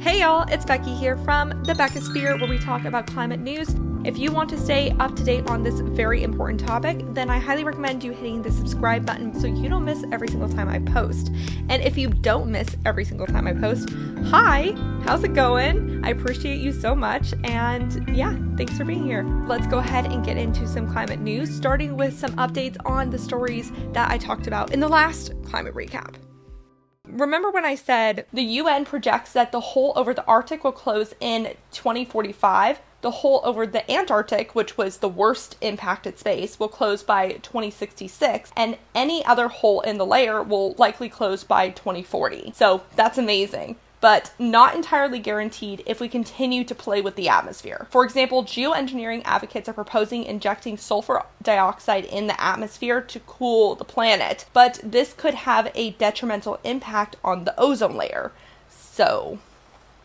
Hey y'all, it's Becky here from the Beckisphere, where we talk about climate news. If you want to stay up to date on this very important topic, then I highly recommend you hitting the subscribe button so you don't miss every single time I post. And if you don't miss every single time I post, hi, how's it going? I appreciate you so much. And yeah, thanks for being here. Let's go ahead and get into some climate news, starting with some updates on the stories that I talked about in the last climate recap. Remember when I said the UN projects that the hole over the Arctic will close in 2045? The hole over the Antarctic, which was the worst impacted space, will close by 2066, and any other hole in the layer will likely close by 2040. So that's amazing but not entirely guaranteed if we continue to play with the atmosphere. For example, geoengineering advocates are proposing injecting sulfur dioxide in the atmosphere to cool the planet, but this could have a detrimental impact on the ozone layer. So,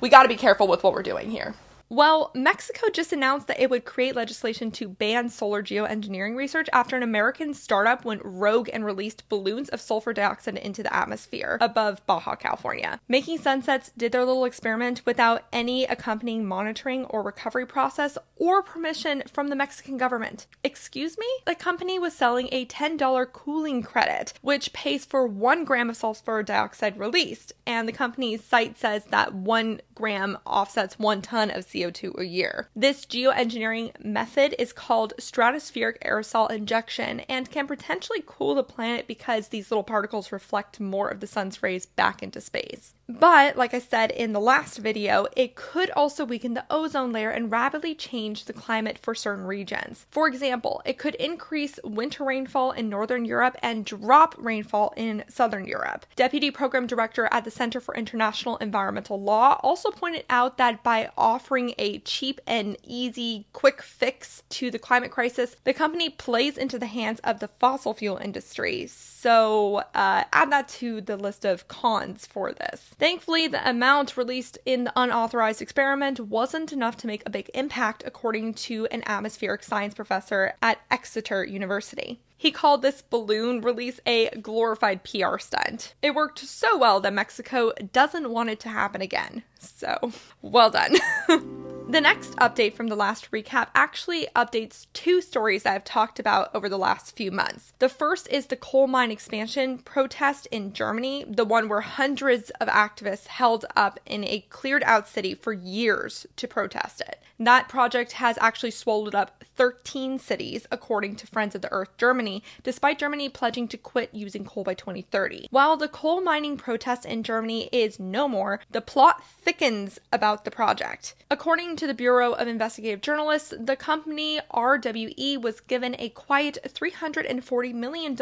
we got to be careful with what we're doing here. Well, Mexico just announced that it would create legislation to ban solar geoengineering research after an American startup went rogue and released balloons of sulfur dioxide into the atmosphere above Baja California. Making Sunsets did their little experiment without any accompanying monitoring or recovery process or permission from the Mexican government. Excuse me? The company was selling a $10 cooling credit, which pays for one gram of sulfur dioxide released, and the company's site says that one gram offsets one ton of CO2 a year. This geoengineering method is called stratospheric aerosol injection and can potentially cool the planet because these little particles reflect more of the sun's rays back into space. But, like I said in the last video, it could also weaken the ozone layer and rapidly change the climate for certain regions. For example, it could increase winter rainfall in northern Europe and drop rainfall in southern Europe. Deputy Program Director at the Center for International Environmental Law also pointed out that by offering a cheap and easy, quick fix to the climate crisis, the company plays into the hands of the fossil fuel industry. So, uh, add that to the list of cons for this. Thankfully, the amount released in the unauthorized experiment wasn't enough to make a big impact, according to an atmospheric science professor at Exeter University. He called this balloon release a glorified PR stunt. It worked so well that Mexico doesn't want it to happen again. So, well done. The next update from the last recap actually updates two stories that I've talked about over the last few months. The first is the coal mine expansion protest in Germany, the one where hundreds of activists held up in a cleared out city for years to protest it. That project has actually swallowed up 13 cities, according to Friends of the Earth Germany, despite Germany pledging to quit using coal by 2030. While the coal mining protest in Germany is no more, the plot thickens about the project. According to the Bureau of Investigative Journalists, the company RWE was given a quiet $340 million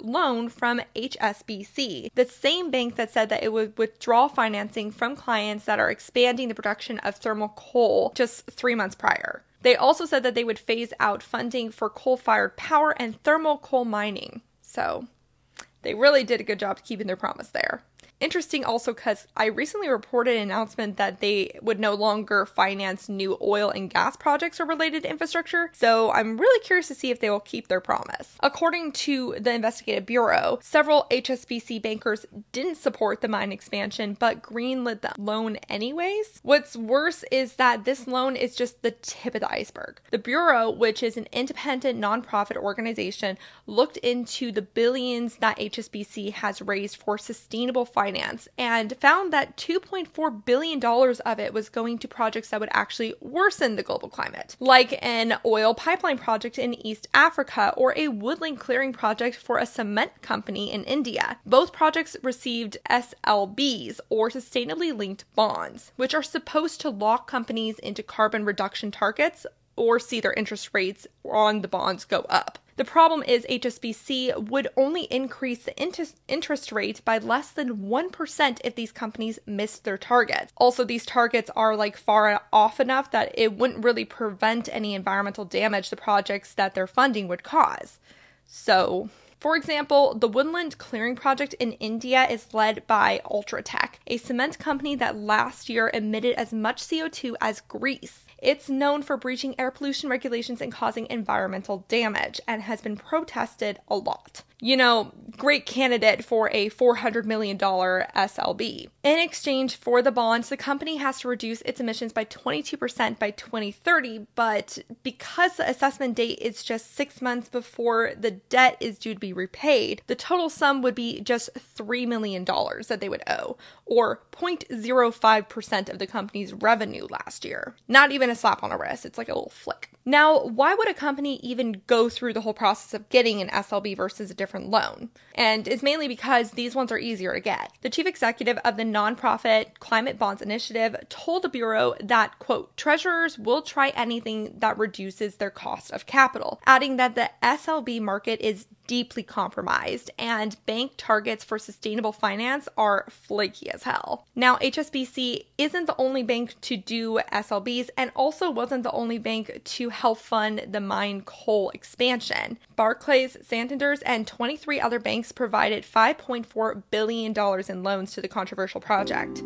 loan from HSBC, the same bank that said that it would withdraw financing from clients that are expanding the production of thermal coal just three months prior. They also said that they would phase out funding for coal fired power and thermal coal mining. So they really did a good job keeping their promise there interesting also because I recently reported an announcement that they would no longer finance new oil and gas projects or related infrastructure. So I'm really curious to see if they will keep their promise. According to the investigative bureau, several HSBC bankers didn't support the mine expansion but greenlit the loan anyways. What's worse is that this loan is just the tip of the iceberg. The bureau, which is an independent nonprofit organization, looked into the billions that HSBC has raised for sustainable finance finance and found that $2.4 billion of it was going to projects that would actually worsen the global climate, like an oil pipeline project in East Africa or a woodland clearing project for a cement company in India. Both projects received SLBs or sustainably linked bonds, which are supposed to lock companies into carbon reduction targets or see their interest rates on the bonds go up. The problem is HSBC would only increase the interest rate by less than 1% if these companies missed their targets. Also, these targets are like far off enough that it wouldn't really prevent any environmental damage the projects that they're funding would cause. So, for example, the Woodland Clearing Project in India is led by Ultratech, a cement company that last year emitted as much CO2 as Greece. It's known for breaching air pollution regulations and causing environmental damage and has been protested a lot. You know, great candidate for a $400 million SLB. In exchange for the bonds, the company has to reduce its emissions by 22% by 2030, but because the assessment date is just six months before the debt is due to be repaid, the total sum would be just $3 million that they would owe, or 0.05% of the company's revenue last year. Not even a slap on a wrist, it's like a little flick. Now, why would a company even go through the whole process of getting an SLB versus a different loan? And it's mainly because these ones are easier to get. The chief executive of the nonprofit Climate Bonds Initiative told the Bureau that, quote, treasurers will try anything that reduces their cost of capital, adding that the SLB market is deeply compromised and bank targets for sustainable finance are flaky as hell. Now, HSBC isn't the only bank to do SLBs and also wasn't the only bank to help fund the mine coal expansion. Barclays, Santander's, and 23 other banks provided $5.4 billion in loans to the controversial project.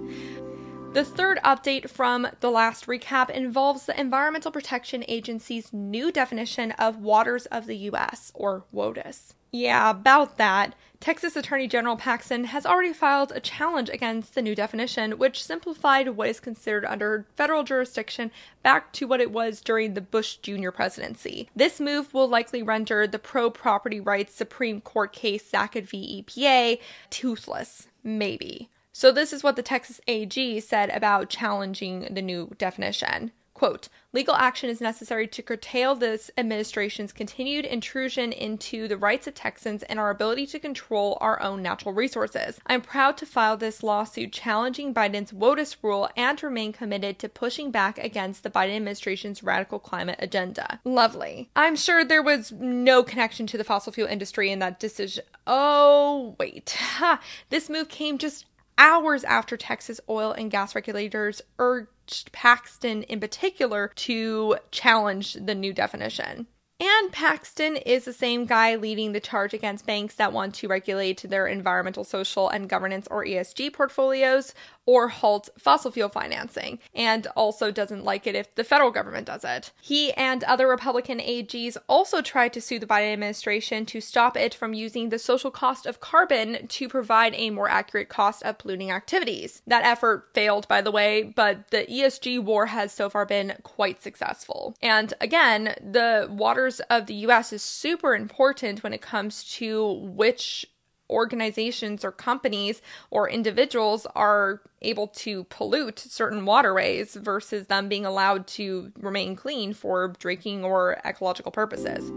The third update from the last recap involves the Environmental Protection Agency's new definition of waters of the U.S., or WOTUS. Yeah, about that. Texas Attorney General Paxton has already filed a challenge against the new definition, which simplified what is considered under federal jurisdiction back to what it was during the Bush Jr. presidency. This move will likely render the pro property rights Supreme Court case Sackett v. EPA toothless. Maybe. So, this is what the Texas AG said about challenging the new definition. Quote, legal action is necessary to curtail this administration's continued intrusion into the rights of Texans and our ability to control our own natural resources. I'm proud to file this lawsuit challenging Biden's WOTUS rule and remain committed to pushing back against the Biden administration's radical climate agenda. Lovely. I'm sure there was no connection to the fossil fuel industry in that decision. Oh, wait. Ha. This move came just hours after Texas oil and gas regulators urged Paxton in particular to challenge the new definition. And Paxton is the same guy leading the charge against banks that want to regulate their environmental, social, and governance or ESG portfolios or halt fossil fuel financing, and also doesn't like it if the federal government does it. He and other Republican AGs also tried to sue the Biden administration to stop it from using the social cost of carbon to provide a more accurate cost of polluting activities. That effort failed, by the way, but the ESG war has so far been quite successful. And again, the waters of the US is super important when it comes to which organizations or companies or individuals are able to pollute certain waterways versus them being allowed to remain clean for drinking or ecological purposes.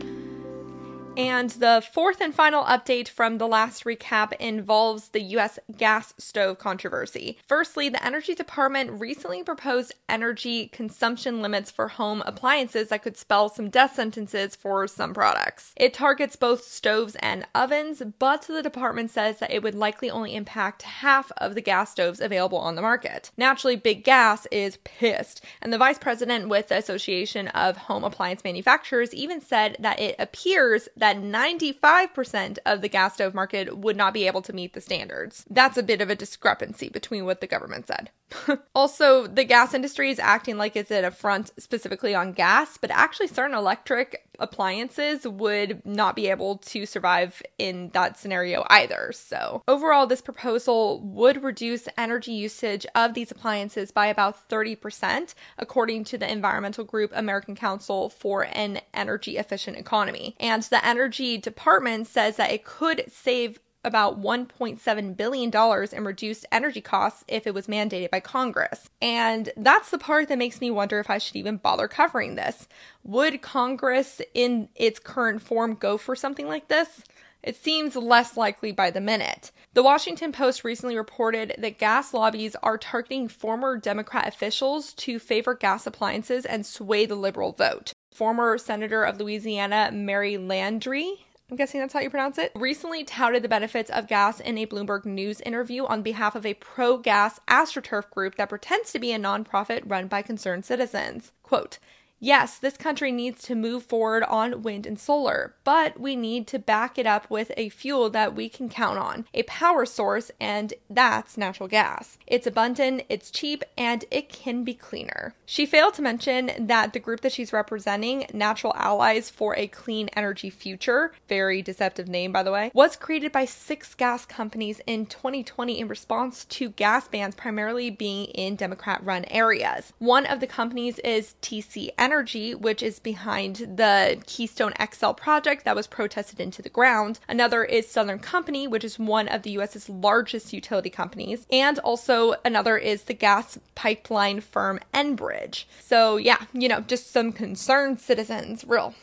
And the fourth and final update from the last recap involves the US gas stove controversy. Firstly, the Energy Department recently proposed energy consumption limits for home appliances that could spell some death sentences for some products. It targets both stoves and ovens, but the department says that it would likely only impact half of the gas stoves available on the market. Naturally, Big Gas is pissed, and the vice president with the Association of Home Appliance Manufacturers even said that it appears that that 95% of the gas stove market would not be able to meet the standards. That's a bit of a discrepancy between what the government said. also, the gas industry is acting like it's at a front specifically on gas, but actually, certain electric appliances would not be able to survive in that scenario either. So, overall, this proposal would reduce energy usage of these appliances by about 30%, according to the environmental group American Council for an Energy Efficient Economy. And the Energy Department says that it could save about $1.7 billion in reduced energy costs if it was mandated by Congress. And that's the part that makes me wonder if I should even bother covering this. Would Congress, in its current form, go for something like this? It seems less likely by the minute. The Washington Post recently reported that gas lobbies are targeting former Democrat officials to favor gas appliances and sway the liberal vote. Former Senator of Louisiana Mary Landrieu I'm guessing that's how you pronounce it, recently touted the benefits of gas in a Bloomberg News interview on behalf of a pro gas astroturf group that pretends to be a nonprofit run by concerned citizens. Quote, Yes, this country needs to move forward on wind and solar, but we need to back it up with a fuel that we can count on, a power source, and that's natural gas. It's abundant, it's cheap, and it can be cleaner. She failed to mention that the group that she's representing, Natural Allies for a Clean Energy Future, very deceptive name by the way, was created by six gas companies in 2020 in response to gas bans primarily being in Democrat run areas. One of the companies is TC Energy, which is behind the Keystone XL project that was protested into the ground. Another is Southern Company, which is one of the US's largest utility companies. And also another is the gas pipeline firm Enbridge. So, yeah, you know, just some concerned citizens, real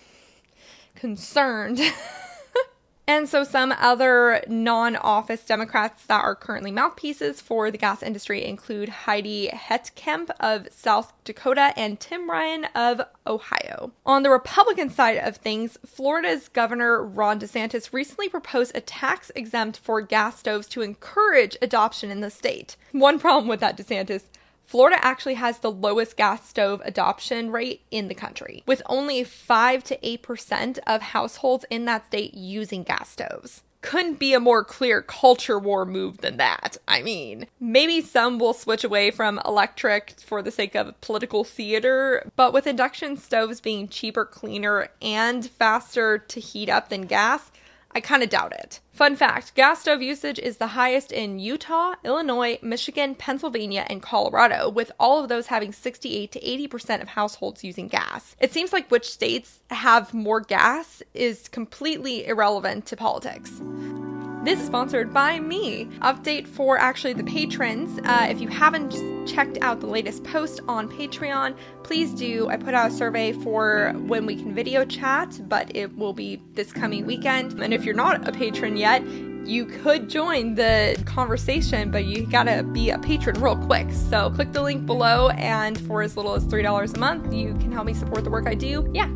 concerned. And so, some other non office Democrats that are currently mouthpieces for the gas industry include Heidi Heitkamp of South Dakota and Tim Ryan of Ohio. On the Republican side of things, Florida's Governor Ron DeSantis recently proposed a tax exempt for gas stoves to encourage adoption in the state. One problem with that, DeSantis Florida actually has the lowest gas stove adoption rate in the country, with only 5 to 8% of households in that state using gas stoves. Couldn't be a more clear culture war move than that. I mean, maybe some will switch away from electric for the sake of political theater, but with induction stoves being cheaper, cleaner, and faster to heat up than gas, I kind of doubt it. Fun fact gas stove usage is the highest in Utah, Illinois, Michigan, Pennsylvania, and Colorado, with all of those having 68 to 80% of households using gas. It seems like which states have more gas is completely irrelevant to politics. This is sponsored by me. Update for actually the patrons. Uh, if you haven't checked out the latest post on Patreon, please do. I put out a survey for when we can video chat, but it will be this coming weekend. And if you're not a patron yet, you could join the conversation, but you gotta be a patron real quick. So click the link below, and for as little as $3 a month, you can help me support the work I do. Yeah,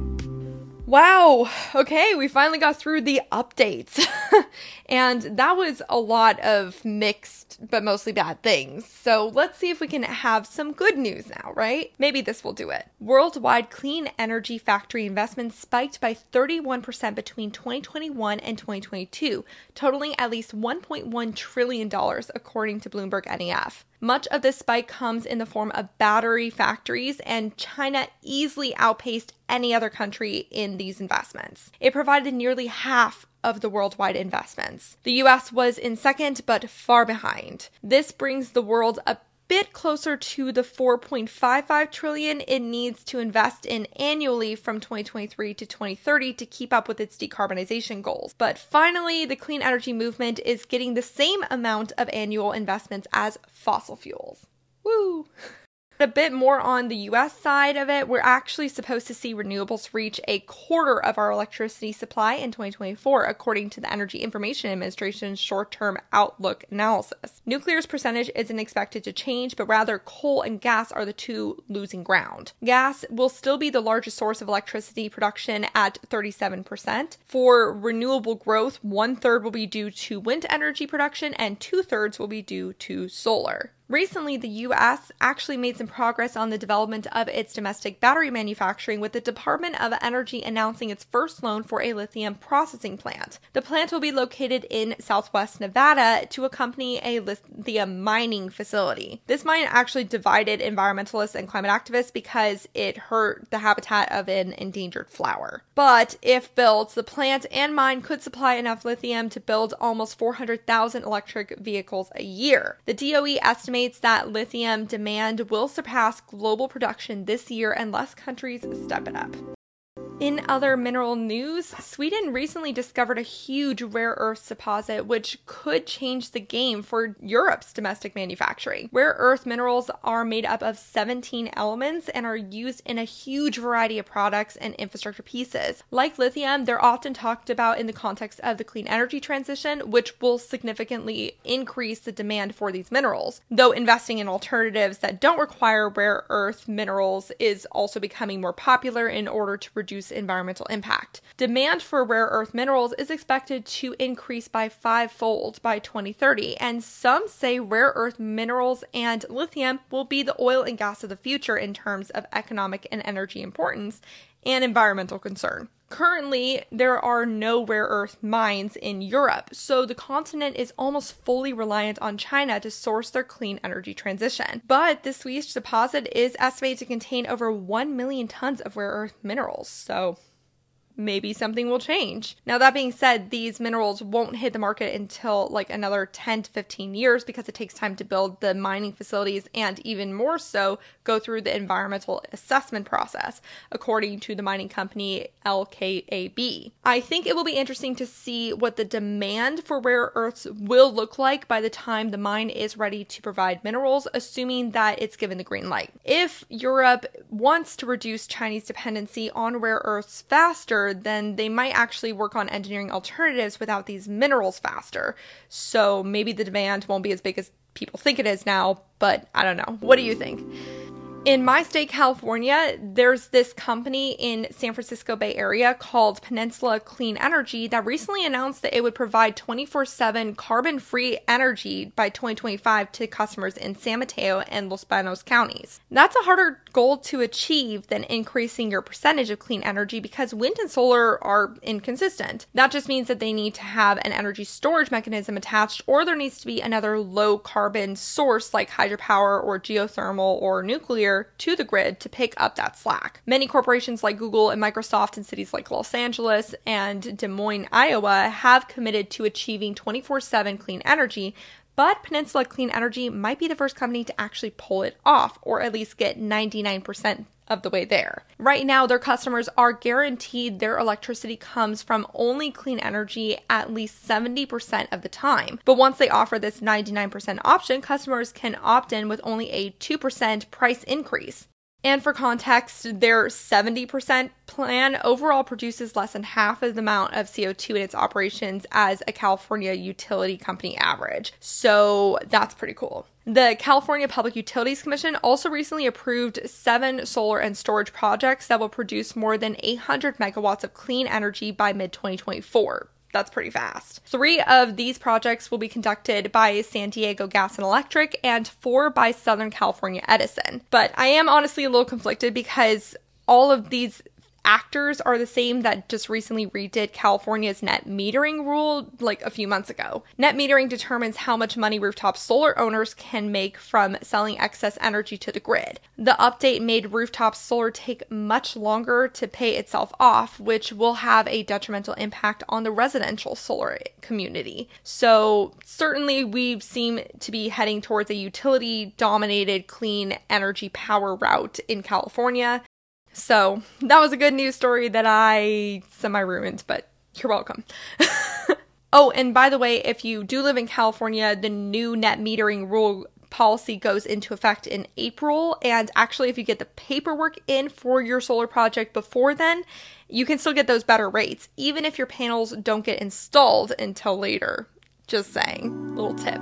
Wow. Okay, we finally got through the updates. and that was a lot of mixed, but mostly bad things. So let's see if we can have some good news now, right? Maybe this will do it. Worldwide clean energy factory investments spiked by 31% between 2021 and 2022, totaling at least $1.1 trillion, according to Bloomberg NEF. Much of this spike comes in the form of battery factories, and China easily outpaced any other country in these investments. It provided nearly half of the worldwide investments. The US was in second, but far behind. This brings the world a bit closer to the 4.55 trillion it needs to invest in annually from 2023 to 2030 to keep up with its decarbonization goals. But finally, the clean energy movement is getting the same amount of annual investments as fossil fuels. Woo! A bit more on the US side of it, we're actually supposed to see renewables reach a quarter of our electricity supply in 2024, according to the Energy Information Administration's short term outlook analysis. Nuclear's percentage isn't expected to change, but rather coal and gas are the two losing ground. Gas will still be the largest source of electricity production at 37%. For renewable growth, one third will be due to wind energy production and two thirds will be due to solar. Recently, the US actually made some progress on the development of its domestic battery manufacturing, with the Department of Energy announcing its first loan for a lithium processing plant. The plant will be located in southwest Nevada to accompany a lithium mining facility. This mine actually divided environmentalists and climate activists because it hurt the habitat of an endangered flower. But if built, the plant and mine could supply enough lithium to build almost 400,000 electric vehicles a year. The DOE estimates estimates that lithium demand will surpass global production this year unless countries step it up. In other mineral news, Sweden recently discovered a huge rare earth deposit which could change the game for Europe's domestic manufacturing. Rare earth minerals are made up of 17 elements and are used in a huge variety of products and infrastructure pieces. Like lithium, they're often talked about in the context of the clean energy transition, which will significantly increase the demand for these minerals. Though investing in alternatives that don't require rare earth minerals is also becoming more popular in order to reduce reduce environmental impact. Demand for rare earth minerals is expected to increase by fivefold by 2030, and some say rare earth minerals and lithium will be the oil and gas of the future in terms of economic and energy importance and environmental concern. Currently, there are no rare earth mines in Europe, so the continent is almost fully reliant on China to source their clean energy transition. But the Swedish deposit is estimated to contain over 1 million tons of rare earth minerals, so maybe something will change. Now, that being said, these minerals won't hit the market until like another 10 to 15 years because it takes time to build the mining facilities and even more so go through the environmental assessment process, according to the mining company LKAB. I think it will be interesting to see what the demand for rare earths will look like by the time the mine is ready to provide minerals, assuming that it's given the green light. If Europe wants to reduce Chinese dependency on rare earths faster, then they might actually work on engineering alternatives without these minerals faster. So maybe the demand won't be as big as people think it is now, but I don't know. What do you think? In my state, California, there's this company in San Francisco Bay Area called Peninsula Clean Energy that recently announced that it would provide 24 7 carbon free energy by 2025 to customers in San Mateo and Los Banos counties. That's a harder goal to achieve than increasing your percentage of clean energy because wind and solar are inconsistent. That just means that they need to have an energy storage mechanism attached, or there needs to be another low carbon source like hydropower or geothermal or nuclear to the grid to pick up that slack. Many corporations like Google and Microsoft in cities like Los Angeles and Des Moines, Iowa have committed to achieving 24 7 clean energy but Peninsula Clean Energy might be the first company to actually pull it off, or at least get 99% of the way there. Right now, their customers are guaranteed their electricity comes from only clean energy at least 70% of the time. But once they offer this 99% option, customers can opt in with only a 2% price increase. And for context, their 70% plan overall produces less than half of the amount of CO2 in its operations as a California utility company average. So that's pretty cool. The California Public Utilities Commission also recently approved seven solar and storage projects that will produce more than 800 megawatts of clean energy by mid 2024 that's pretty fast. Three of these projects will be conducted by San Diego Gas and Electric, and four by Southern California Edison. But I am honestly a little conflicted because all of these actors are the same that just recently redid California's net metering rule like a few months ago. Net metering determines how much money rooftop solar owners can make from selling excess energy to the grid. The update made rooftop solar take much longer to pay itself off, which will have a detrimental impact on the residential solar community. So, certainly, we seem to be heading towards a utility dominated clean energy power route in California. So that was a good news story that I semi ruined, but you're welcome. oh, and by the way, if you do live in California, the new net metering rule policy goes into effect in April. And actually, if you get the paperwork in for your solar project before then, you can still get those better rates, even if your panels don't get installed until later. Just saying, little tip.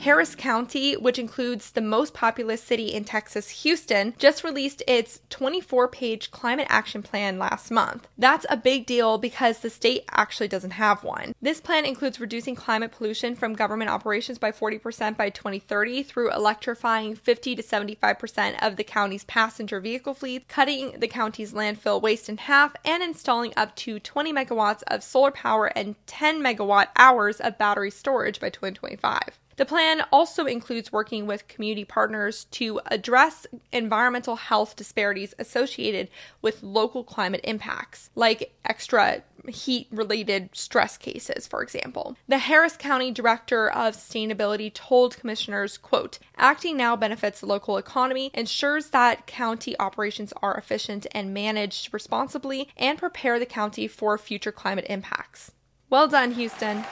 Harris County, which includes the most populous city in Texas, Houston, just released its 24 page climate action plan last month. That's a big deal because the state actually doesn't have one. This plan includes reducing climate pollution from government operations by 40% by 2030 through electrifying 50 to 75% of the county's passenger vehicle fleet, cutting the county's landfill waste in half, and installing up to 20 megawatts of solar power and 10 megawatt hours of battery storage by 2025. The plan also includes working with community partners to address environmental health disparities associated with local climate impacts, like extra heat related stress cases, for example. The Harris County Director of Sustainability told commissioners, quote, acting now benefits the local economy, ensures that county operations are efficient and managed responsibly, and prepare the county for future climate impacts. Well done, Houston.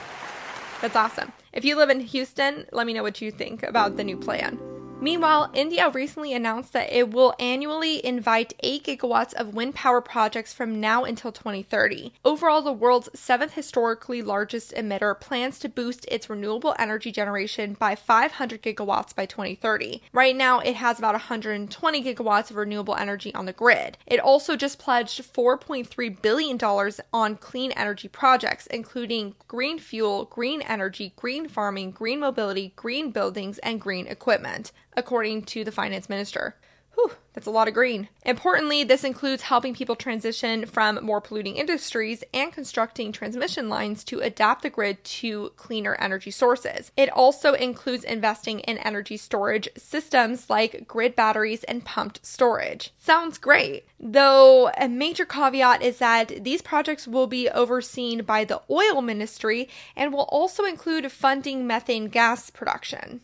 That's awesome. If you live in Houston, let me know what you think about the new plan. Meanwhile, India recently announced that it will annually invite 8 gigawatts of wind power projects from now until 2030. Overall, the world's seventh historically largest emitter plans to boost its renewable energy generation by 500 gigawatts by 2030. Right now, it has about 120 gigawatts of renewable energy on the grid. It also just pledged $4.3 billion on clean energy projects, including green fuel, green energy, green farming, green mobility, green buildings, and green equipment according to the finance minister. Whew, that's a lot of green. Importantly, this includes helping people transition from more polluting industries and constructing transmission lines to adapt the grid to cleaner energy sources. It also includes investing in energy storage systems like grid batteries and pumped storage. Sounds great. Though a major caveat is that these projects will be overseen by the oil ministry and will also include funding methane gas production.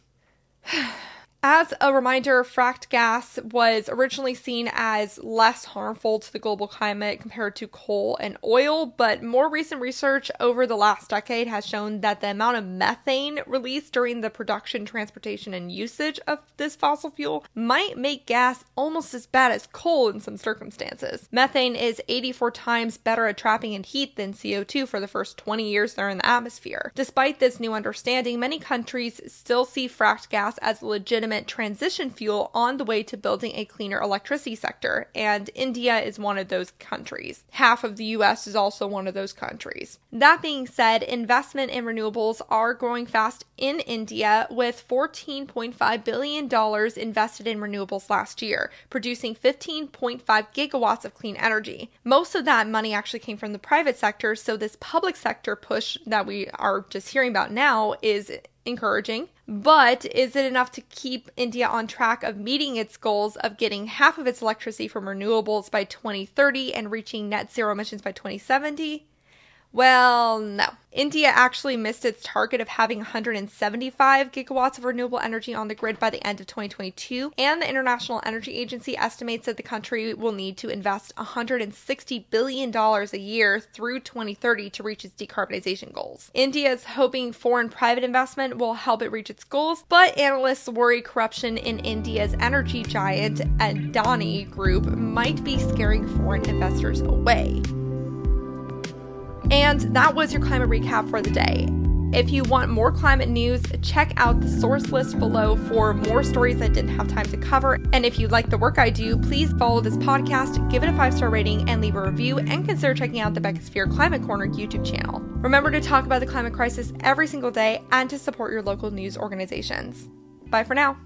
As a reminder, fracked gas was originally seen as less harmful to the global climate compared to coal and oil, but more recent research over the last decade has shown that the amount of methane released during the production, transportation, and usage of this fossil fuel might make gas almost as bad as coal in some circumstances. Methane is 84 times better at trapping in heat than CO2 for the first 20 years they're in the atmosphere. Despite this new understanding, many countries still see fracked gas as legitimate legitimate transition fuel on the way to building a cleaner electricity sector, and India is one of those countries. Half of the US is also one of those countries. That being said, investment in renewables are growing fast in India with $14.5 billion invested in renewables last year, producing 15.5 gigawatts of clean energy. Most of that money actually came from the private sector, so this public sector push that we are just hearing about now is encouraging. But is it enough to keep India on track of meeting its goals of getting half of its electricity from renewables by 2030 and reaching net zero emissions by 2070? Well, no. India actually missed its target of having 175 gigawatts of renewable energy on the grid by the end of 2022, and the International Energy Agency estimates that the country will need to invest $160 billion a year through 2030 to reach its decarbonization goals. India is hoping foreign private investment will help it reach its goals, but analysts worry corruption in India's energy giant Adani Group might be scaring foreign investors away. And that was your climate recap for the day. If you want more climate news, check out the source list below for more stories I didn't have time to cover. And if you like the work I do, please follow this podcast, give it a five star rating, and leave a review, and consider checking out the Beckisphere Climate Corner YouTube channel. Remember to talk about the climate crisis every single day and to support your local news organizations. Bye for now.